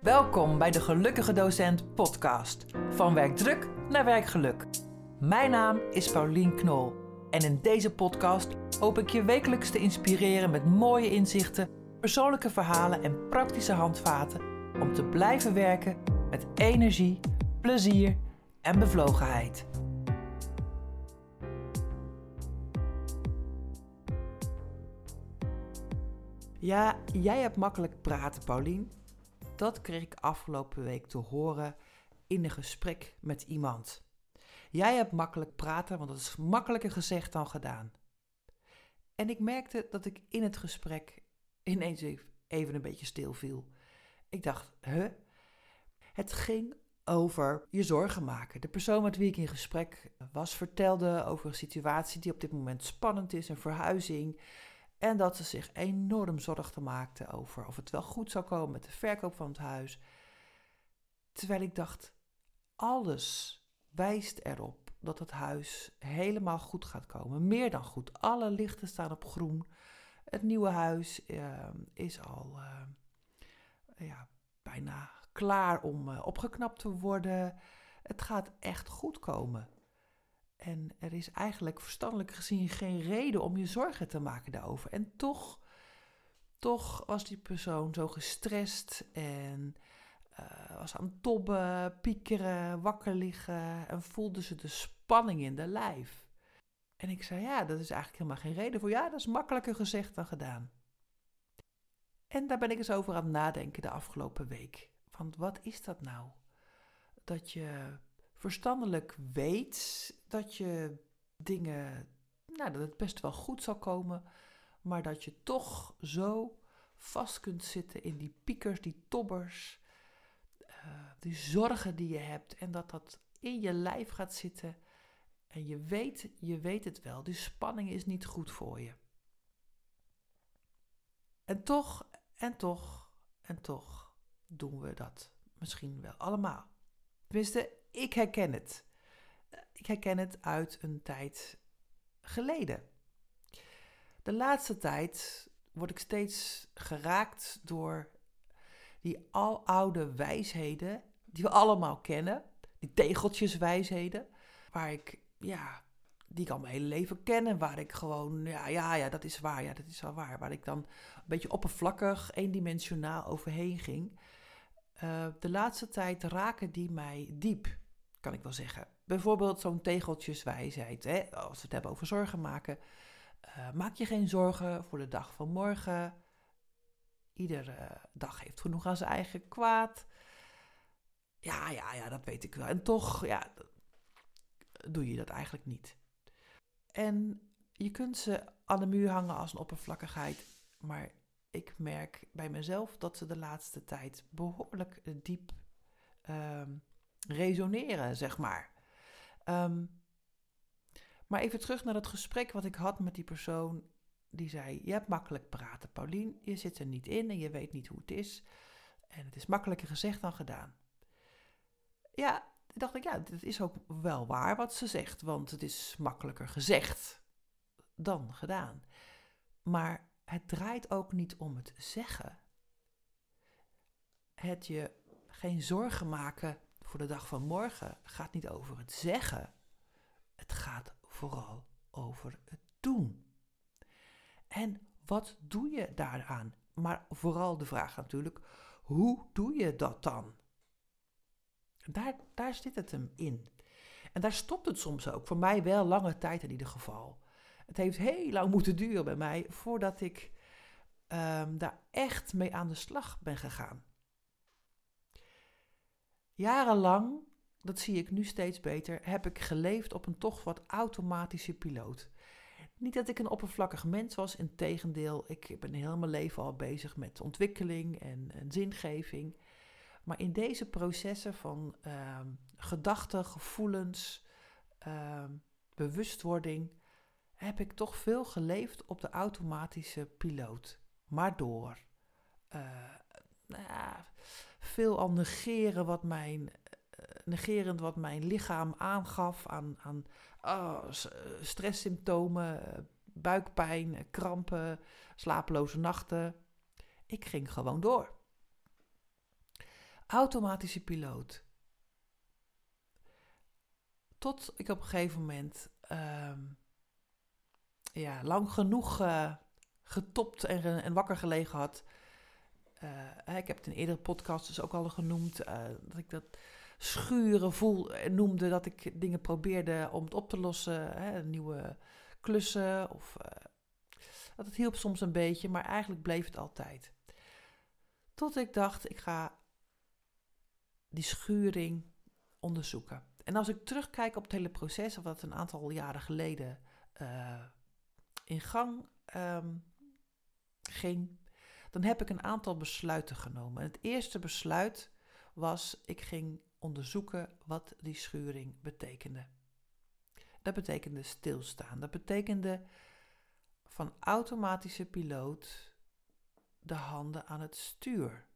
Welkom bij de Gelukkige Docent podcast. Van werkdruk naar werkgeluk. Mijn naam is Paulien Knol. En in deze podcast hoop ik je wekelijks te inspireren met mooie inzichten, persoonlijke verhalen en praktische handvaten om te blijven werken met energie, plezier en bevlogenheid. Ja, jij hebt makkelijk praten, Paulien. Dat kreeg ik afgelopen week te horen in een gesprek met iemand. Jij hebt makkelijk praten, want dat is makkelijker gezegd dan gedaan. En ik merkte dat ik in het gesprek ineens even een beetje stil viel. Ik dacht, huh? Het ging over je zorgen maken. De persoon met wie ik in gesprek was vertelde over een situatie die op dit moment spannend is, een verhuizing. En dat ze zich enorm zorgen maakte over of het wel goed zou komen met de verkoop van het huis. Terwijl ik dacht, alles wijst erop dat het huis helemaal goed gaat komen. Meer dan goed. Alle lichten staan op groen. Het nieuwe huis uh, is al uh, ja, bijna klaar om uh, opgeknapt te worden. Het gaat echt goed komen. En er is eigenlijk verstandelijk gezien geen reden om je zorgen te maken daarover. En toch, toch was die persoon zo gestrest en uh, was aan het tobben, piekeren, wakker liggen en voelde ze de spanning in de lijf. En ik zei, ja, dat is eigenlijk helemaal geen reden voor. Ja, dat is makkelijker gezegd dan gedaan. En daar ben ik eens over aan het nadenken de afgelopen week. Want wat is dat nou? Dat je verstandelijk weet dat je dingen, nou, dat het best wel goed zal komen, maar dat je toch zo vast kunt zitten in die piekers, die tobbers, uh, die zorgen die je hebt en dat dat in je lijf gaat zitten en je weet, je weet het wel, die spanning is niet goed voor je. En toch, en toch, en toch doen we dat misschien wel allemaal. Tenminste, ik herken het. Ik herken het uit een tijd geleden. De laatste tijd word ik steeds geraakt door die aloude wijsheden die we allemaal kennen. Die tegeltjeswijsheden, waar ik, ja, die ik al mijn hele leven ken en waar ik gewoon, ja, ja, ja, dat is waar, ja, dat is wel waar. Waar ik dan een beetje oppervlakkig, eendimensionaal overheen ging. Uh, de laatste tijd raken die mij diep, kan ik wel zeggen. Bijvoorbeeld zo'n tegeltjeswijsheid, hè? als we het hebben over zorgen maken. Uh, maak je geen zorgen voor de dag van morgen. Iedere dag heeft genoeg aan zijn eigen kwaad. Ja, ja, ja, dat weet ik wel. En toch, ja, doe je dat eigenlijk niet. En je kunt ze aan de muur hangen als een oppervlakkigheid, maar ik merk bij mezelf dat ze de laatste tijd behoorlijk diep um, resoneren, zeg maar. Um, maar even terug naar het gesprek wat ik had met die persoon. Die zei: Je hebt makkelijk praten, Paulien. Je zit er niet in en je weet niet hoe het is. En het is makkelijker gezegd dan gedaan. Ja, dacht ik, ja, dat is ook wel waar wat ze zegt. Want het is makkelijker gezegd dan gedaan. Maar het draait ook niet om het zeggen. Het je geen zorgen maken voor de dag van morgen gaat niet over het zeggen. Het gaat vooral over het doen. En wat doe je daaraan? Maar vooral de vraag natuurlijk, hoe doe je dat dan? Daar, daar zit het hem in. En daar stopt het soms ook. Voor mij wel lange tijd in ieder geval. Het heeft heel lang moeten duren bij mij voordat ik um, daar echt mee aan de slag ben gegaan. Jarenlang, dat zie ik nu steeds beter, heb ik geleefd op een toch wat automatische piloot. Niet dat ik een oppervlakkig mens was, integendeel, ik ben heel mijn leven al bezig met ontwikkeling en, en zingeving. Maar in deze processen van uh, gedachten, gevoelens, uh, bewustwording, heb ik toch veel geleefd op de automatische piloot. Maar door. Uh, nou, veel al negeren wat mijn, uh, negerend wat mijn lichaam aangaf aan, aan oh, stresssymptomen, buikpijn, krampen, slapeloze nachten. Ik ging gewoon door. automatische piloot. Tot ik op een gegeven moment ehm, ja, lang genoeg uh, getopt en, en, wakker gelegen had. Uh, ik heb het in eerdere podcasts dus ook al genoemd. Uh, dat ik dat schuren voel noemde. Dat ik dingen probeerde om het op te lossen. Hè, nieuwe klussen. Of, dat het hielp soms een beetje, maar eigenlijk bleef het altijd. Tot ik dacht, ik ga die schuring onderzoeken. En als ik terugkijk op het hele proces, wat een aantal jaren geleden in gang um, ging, dan heb ik een aantal besluiten genomen. het eerste besluit was, ik ging onderzoeken wat die schuring betekende. Dat betekende stilstaan. Dat betekende van automatische piloot de handen aan het stuur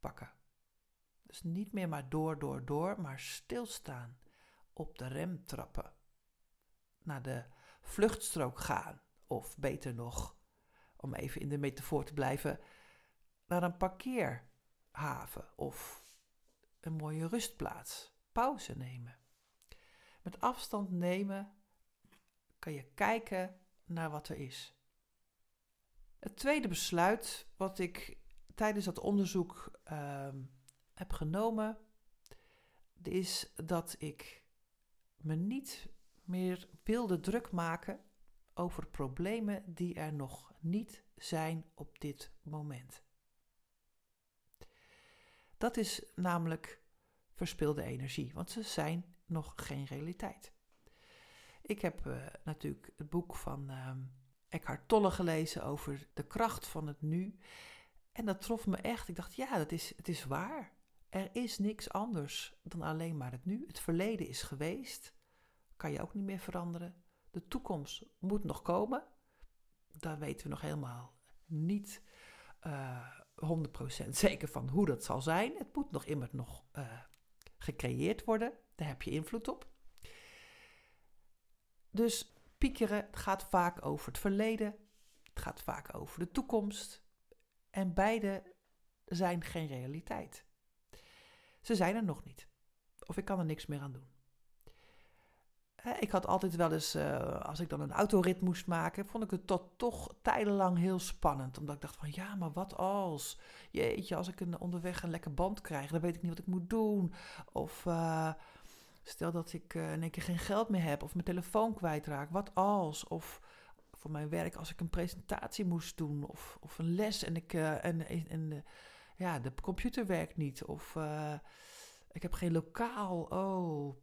pakken. Dus niet meer maar door, door, door, maar stilstaan. Op de rem trappen. Naar de vluchtstrook gaan. Of beter nog, om even in de metafoor te blijven, naar een parkeerhaven of een mooie rustplaats. Pauze nemen. Met afstand nemen kan je kijken naar wat er is. Het tweede besluit wat ik tijdens dat onderzoek uh, heb genomen, is dat ik me niet meer wilde druk maken over problemen die er nog niet zijn op dit moment. Dat is namelijk verspilde energie, want ze zijn nog geen realiteit. Ik heb uh, natuurlijk het boek van uh, Eckhart Tolle gelezen over de kracht van het nu. En dat trof me echt. Ik dacht, ja, dat is, het is waar. Er is niks anders dan alleen maar het nu. Het verleden is geweest, kan je ook niet meer veranderen. De toekomst moet nog komen. Daar weten we nog helemaal niet uh, eh, 100% zeker van hoe dat zal zijn. Het moet nog immer nog uh, gecreëerd worden. Daar heb je invloed op. Dus piekeren gaat vaak over het verleden. Het gaat vaak over de toekomst. En beide zijn geen realiteit. Ze zijn er nog niet. Of ik kan er niks meer aan doen. Ik had altijd wel eens, uh, als ik dan een autorit moest maken, vond ik het tot, toch tijdenlang heel spannend. Omdat ik dacht van, ja, maar wat als? Jeetje, als ik een, onderweg een lekker band krijg, dan weet ik niet wat ik moet doen. Of uh, stel dat ik in één keer geen geld meer heb of mijn telefoon kwijtraak. Wat als? Of voor mijn werk, als ik een presentatie moest doen of, of een les en, ik, en ja, de computer werkt niet. Of ik heb geen lokaal. Oh,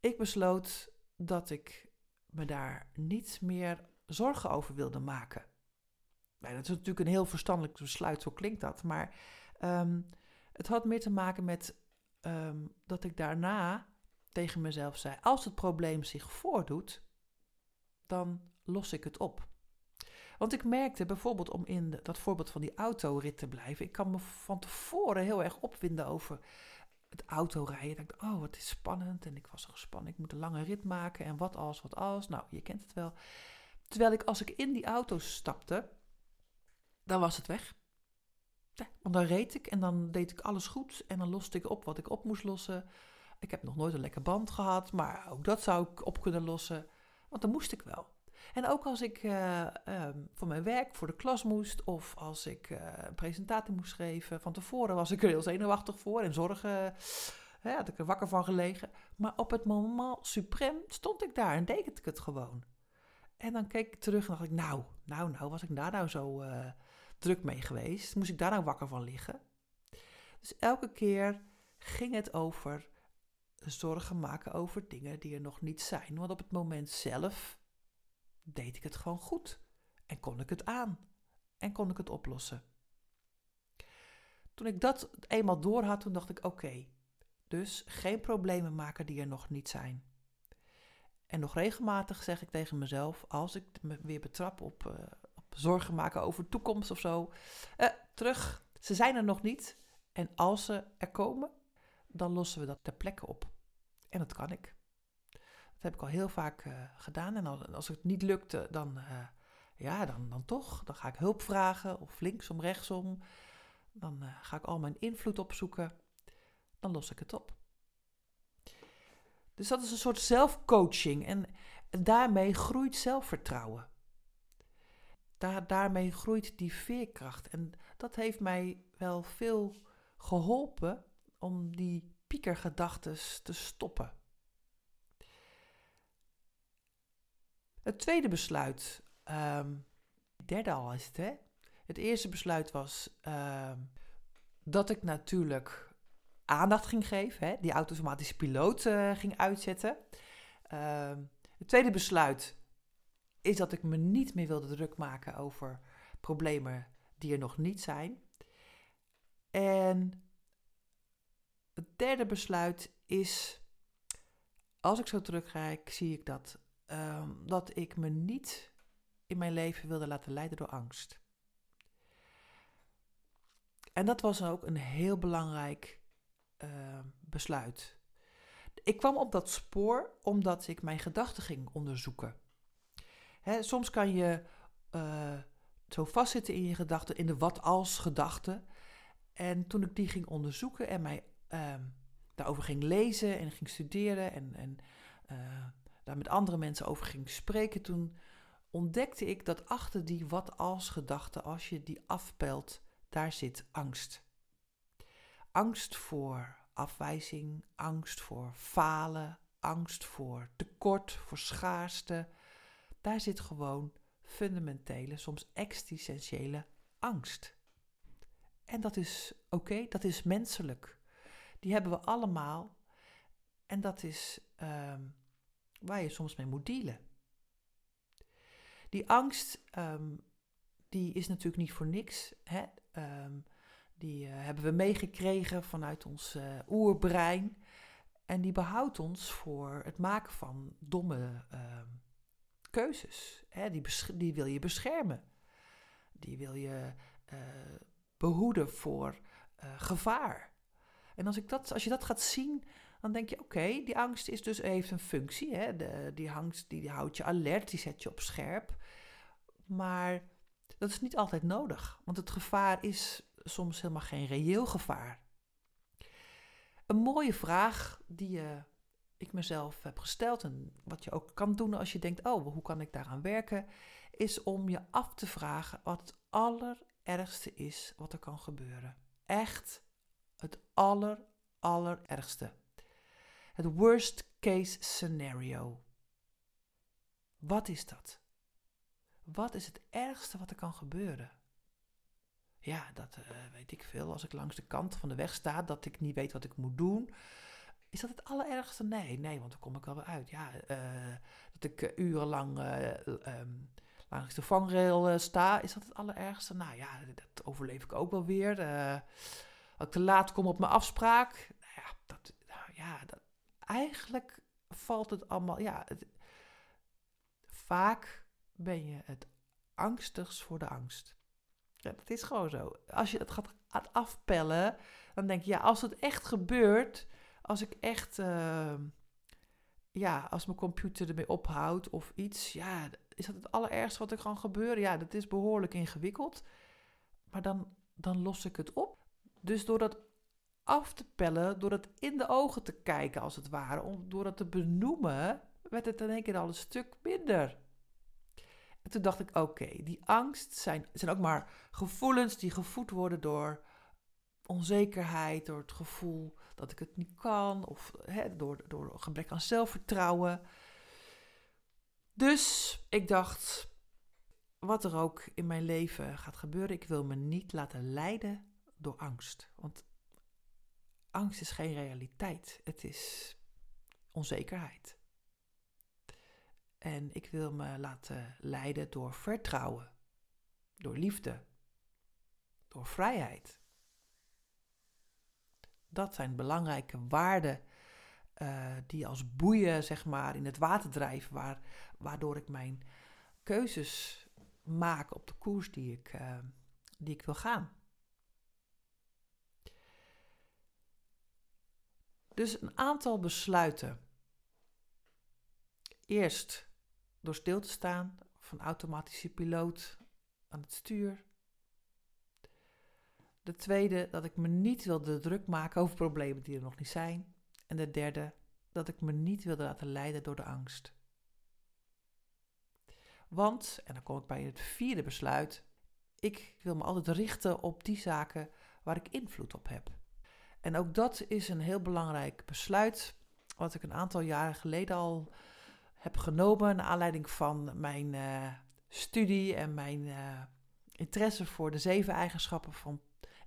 ik besloot dat ik me daar niet meer zorgen over wilde maken. Dat is natuurlijk een heel verstandelijk besluit, zo klinkt dat. Maar um, het had meer te maken met um, dat ik daarna tegen mezelf zei: als het probleem zich voordoet, dan los ik het op. Want ik merkte bijvoorbeeld, om in dat voorbeeld van die autorit te blijven, ik kan me van tevoren heel erg opwinden over het autorijden. Ik dacht, oh, wat is spannend. En ik was gespannen, ik moet een lange rit maken. En wat als, wat als. Nou, je kent het wel. Terwijl ik, als ik in die auto stapte, dan was het weg. Want dan reed ik en dan deed ik alles goed. En dan loste ik op wat ik op moest lossen. Ik heb nog nooit een lekker band gehad, maar ook dat zou ik op kunnen lossen. Want dan moest ik wel. En ook als ik uh, voor mijn werk voor de klas moest of als ik uh, een presentatie moest geven, van tevoren was ik er heel zenuwachtig voor en zorgen, had ik er wakker van gelegen. Maar op het moment suprem stond ik daar en deed ik het gewoon. En dan keek ik terug en dacht ik, nou, nou, nou, was ik daar nou zo uh, druk mee geweest? Moest ik daar nou wakker van liggen? Dus elke keer ging het over zorgen maken over dingen die er nog niet zijn. Want op het moment zelf deed ik het gewoon goed en kon ik het aan en kon ik het oplossen. Toen ik dat eenmaal door had, toen dacht ik: oké, dus geen problemen maken die er nog niet zijn. En nog regelmatig zeg ik tegen mezelf, als ik me weer betrap op, uh, op zorgen maken over toekomst of zo, uh, terug, ze zijn er nog niet. En als ze er komen, dan lossen we dat ter plekke op. En dat kan ik. Dat heb ik al heel vaak uh, gedaan. En als het niet lukte, dan, uh, ja, dan, dan toch. Dan ga ik hulp vragen, of linksom, rechtsom. Dan eh, ga ik al mijn invloed opzoeken. Dan los ik het op. Dus dat is een soort zelfcoaching en daarmee groeit zelfvertrouwen. Daar, daarmee groeit die veerkracht. En dat heeft mij wel veel geholpen om die piekergedachten te stoppen. Het tweede besluit, um, derde al is het hè. Het eerste besluit was uh, dat ik natuurlijk aandacht ging geven, hè, die automatische piloot uh, ging uitzetten. Uh, het tweede besluit is dat ik me niet meer wilde druk maken over problemen die er nog niet zijn. En het derde besluit is, als ik zo terugkijk, zie ik dat, uh, dat ik me niet in mijn leven wilde laten leiden door angst. En dat was ook een heel belangrijk uh, besluit. Ik kwam op dat spoor omdat ik mijn gedachten ging onderzoeken. Hè, soms kan je uh, zo vastzitten in je gedachten, in de wat-als gedachten. En toen ik die ging onderzoeken en mij uh, daarover ging lezen en ging studeren en, en uh, daar met andere mensen over ging spreken, toen ontdekte ik dat achter die wat-als gedachten, als je die afpelt, daar zit angst. Angst voor afwijzing, angst voor falen, angst voor tekort, voor schaarste. Daar zit gewoon fundamentele, soms existentiële angst. En dat is oké, dat is menselijk. Die hebben we allemaal. En dat is uh, waar je soms mee moet dealen. Die angst, um, die is natuurlijk niet voor niks. Hè? Um, die uh, hebben we meegekregen vanuit ons uh, oerbrein. En die behoudt ons voor het maken van domme uh, keuzes. Hè? Die, die, wil je beschermen. Die wil je uh, behoeden voor gevaar. En als, ik dat, als je dat gaat zien, dan denk je: oké, die angst is dus, heeft een functie. Hè? De, die angst die, houdt je alert, die zet je op scherp. Maar dat is niet altijd nodig, want het gevaar is soms helemaal geen reëel gevaar. Een mooie vraag die uh, ik mezelf heb gesteld en wat je ook kan doen als je denkt, oh, hoe kan ik daaraan werken, is om je af te vragen wat het allerergste is wat er kan gebeuren. Echt het aller, allerergste. Het worst case scenario. Wat is dat? Wat is het ergste wat er kan gebeuren? Ja, dat uh, weet ik veel. Als ik langs de kant van de weg sta, dat ik niet weet wat ik moet doen. Is dat het allerergste? Nee, nee, want dan kom ik wel weer uit. Ja, uh, dat ik uh, urenlang um, langs de vangrail sta, is dat het allerergste? Nou ja, dat overleef ik ook wel weer. als ik te laat kom op mijn afspraak, ja, dat, nou ja dat, eigenlijk valt het allemaal. Ja, vaak ben je het angstigst voor de angst. Ja, dat is gewoon zo. Als je het gaat, afpellen, dan denk je, ja, als het echt gebeurt, als ik echt, uh, ja, als mijn computer ermee ophoudt of iets, ja, is dat het allerergste wat er kan gebeuren? Ja, dat is behoorlijk ingewikkeld, maar dan, dan los ik het op. Dus door dat af te pellen, door het in de ogen te kijken als het ware, om, door dat te benoemen, werd het in één keer al een stuk minder. En toen dacht ik, oké, die angst zijn, zijn ook maar gevoelens die gevoed worden door onzekerheid, door het gevoel dat ik het niet kan, of door, door gebrek aan zelfvertrouwen. Dus ik dacht, wat er ook in mijn leven gaat gebeuren, ik wil me niet laten leiden door angst. Want angst is geen realiteit, het is onzekerheid. En ik wil me laten leiden door vertrouwen, door liefde, door vrijheid. Dat zijn belangrijke waarden uh, die als boeien zeg maar, in het water drijven, waar, waardoor ik mijn keuzes maak op de koers die ik, uh, die ik wil gaan. Dus een aantal besluiten. Eerst door stil te staan van automatische piloot aan het stuur. De tweede, dat ik me niet wilde druk maken over problemen die er nog niet zijn. En de derde, dat ik me niet wilde laten leiden door de angst. Want, en dan kom ik bij het vierde besluit, ik wil me altijd richten op die zaken waar ik invloed op heb. En ook dat is een heel belangrijk besluit, wat ik een aantal jaren geleden al heb genomen, naar aanleiding van mijn uh, studie en mijn uh, interesse voor de zeven eigenschappen van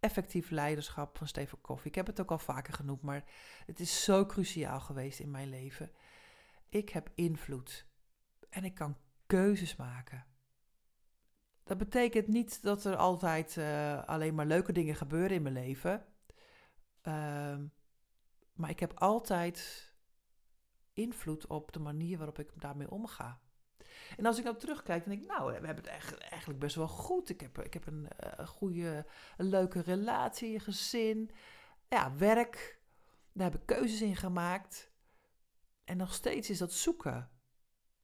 effectief leiderschap van Stephen Covey. Ik heb het ook al vaker genoemd, maar het is zo cruciaal geweest in mijn leven. Ik heb invloed en ik kan keuzes maken. Dat betekent niet dat er altijd uh, alleen maar leuke dingen gebeuren in mijn leven. Uh, maar ik heb altijd invloed op de manier waarop ik daarmee omga. En als ik dan terugkijk, dan denk ik, nou, we hebben het eigenlijk best wel goed. Ik heb, ik heb een, uh, goede, een leuke relatie, een gezin, ja, werk. Daar heb ik keuzes in gemaakt. En nog steeds is dat zoeken.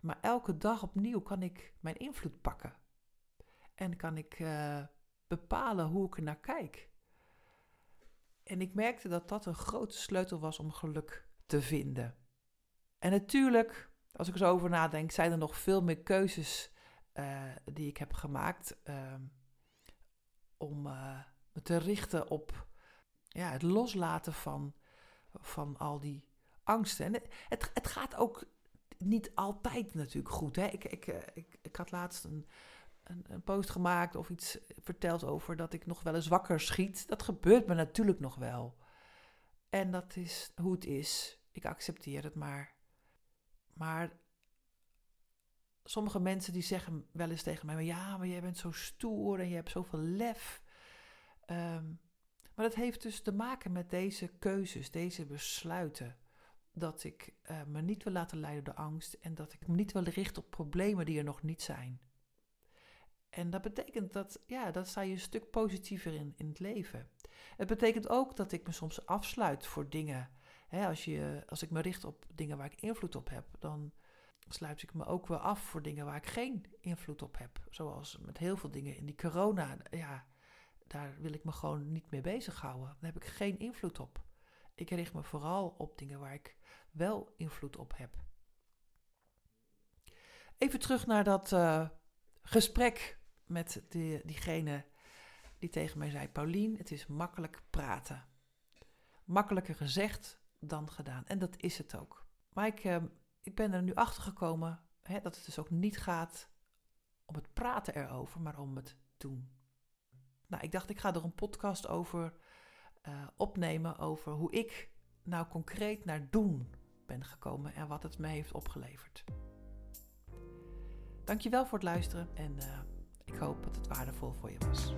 Maar elke dag opnieuw kan ik mijn invloed pakken. En kan ik uh, bepalen hoe ik er naar kijk. En ik merkte dat dat een grote sleutel was om geluk te vinden. En natuurlijk, als ik er zo over nadenk, zijn er nog veel meer keuzes uh, die ik heb gemaakt uh, om uh, me te richten op ja, het loslaten van, van al die angsten. En het, het, gaat ook niet altijd natuurlijk goed. Hè? Ik, ik, ik, ik had laatst een, een, post gemaakt of iets verteld over dat ik nog wel eens wakker schiet. Dat gebeurt me natuurlijk nog wel. En dat is hoe het is. Ik accepteer het maar. Maar sommige mensen die zeggen wel eens tegen mij: maar ja, maar jij bent zo stoer en je hebt zoveel lef. Um, maar dat heeft dus te maken met deze keuzes, deze besluiten. Dat ik uh, me niet wil laten leiden door angst en dat ik me niet wil richten op problemen die er nog niet zijn. En dat betekent dat, ja, dat sta je een stuk positiever in, in het leven. Het betekent ook dat ik me soms afsluit voor dingen. als, je, als ik me richt op dingen waar ik invloed op heb, dan sluit ik me ook wel af voor dingen waar ik geen invloed op heb. Zoals met heel veel dingen in die corona. Ja, daar wil ik me gewoon niet mee bezighouden. Daar heb ik geen invloed op. Ik richt me vooral op dingen waar ik wel invloed op heb. Even terug naar dat uh, gesprek met die, diegene die tegen mij zei: Paulien, het is makkelijk praten. Makkelijker gezegd dan gedaan. En dat is het ook. Maar ik, uh, ik ben er nu achter gekomen dat het dus ook niet gaat om het praten erover, maar om het doen. Nou, ik dacht, ik ga er een podcast over uh, opnemen over hoe ik nou concreet naar doen ben gekomen en wat het me heeft opgeleverd. Dankjewel voor het luisteren en uh, ik hoop dat het waardevol voor je was.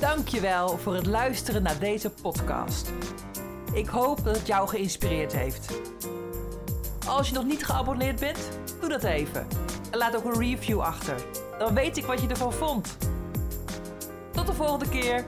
Dankjewel voor het luisteren naar deze podcast. Ik hoop dat het jou geïnspireerd heeft. Als je nog niet geabonneerd bent, doe dat even. En laat ook een review achter. Dan weet ik wat je ervan vond. Tot de volgende keer.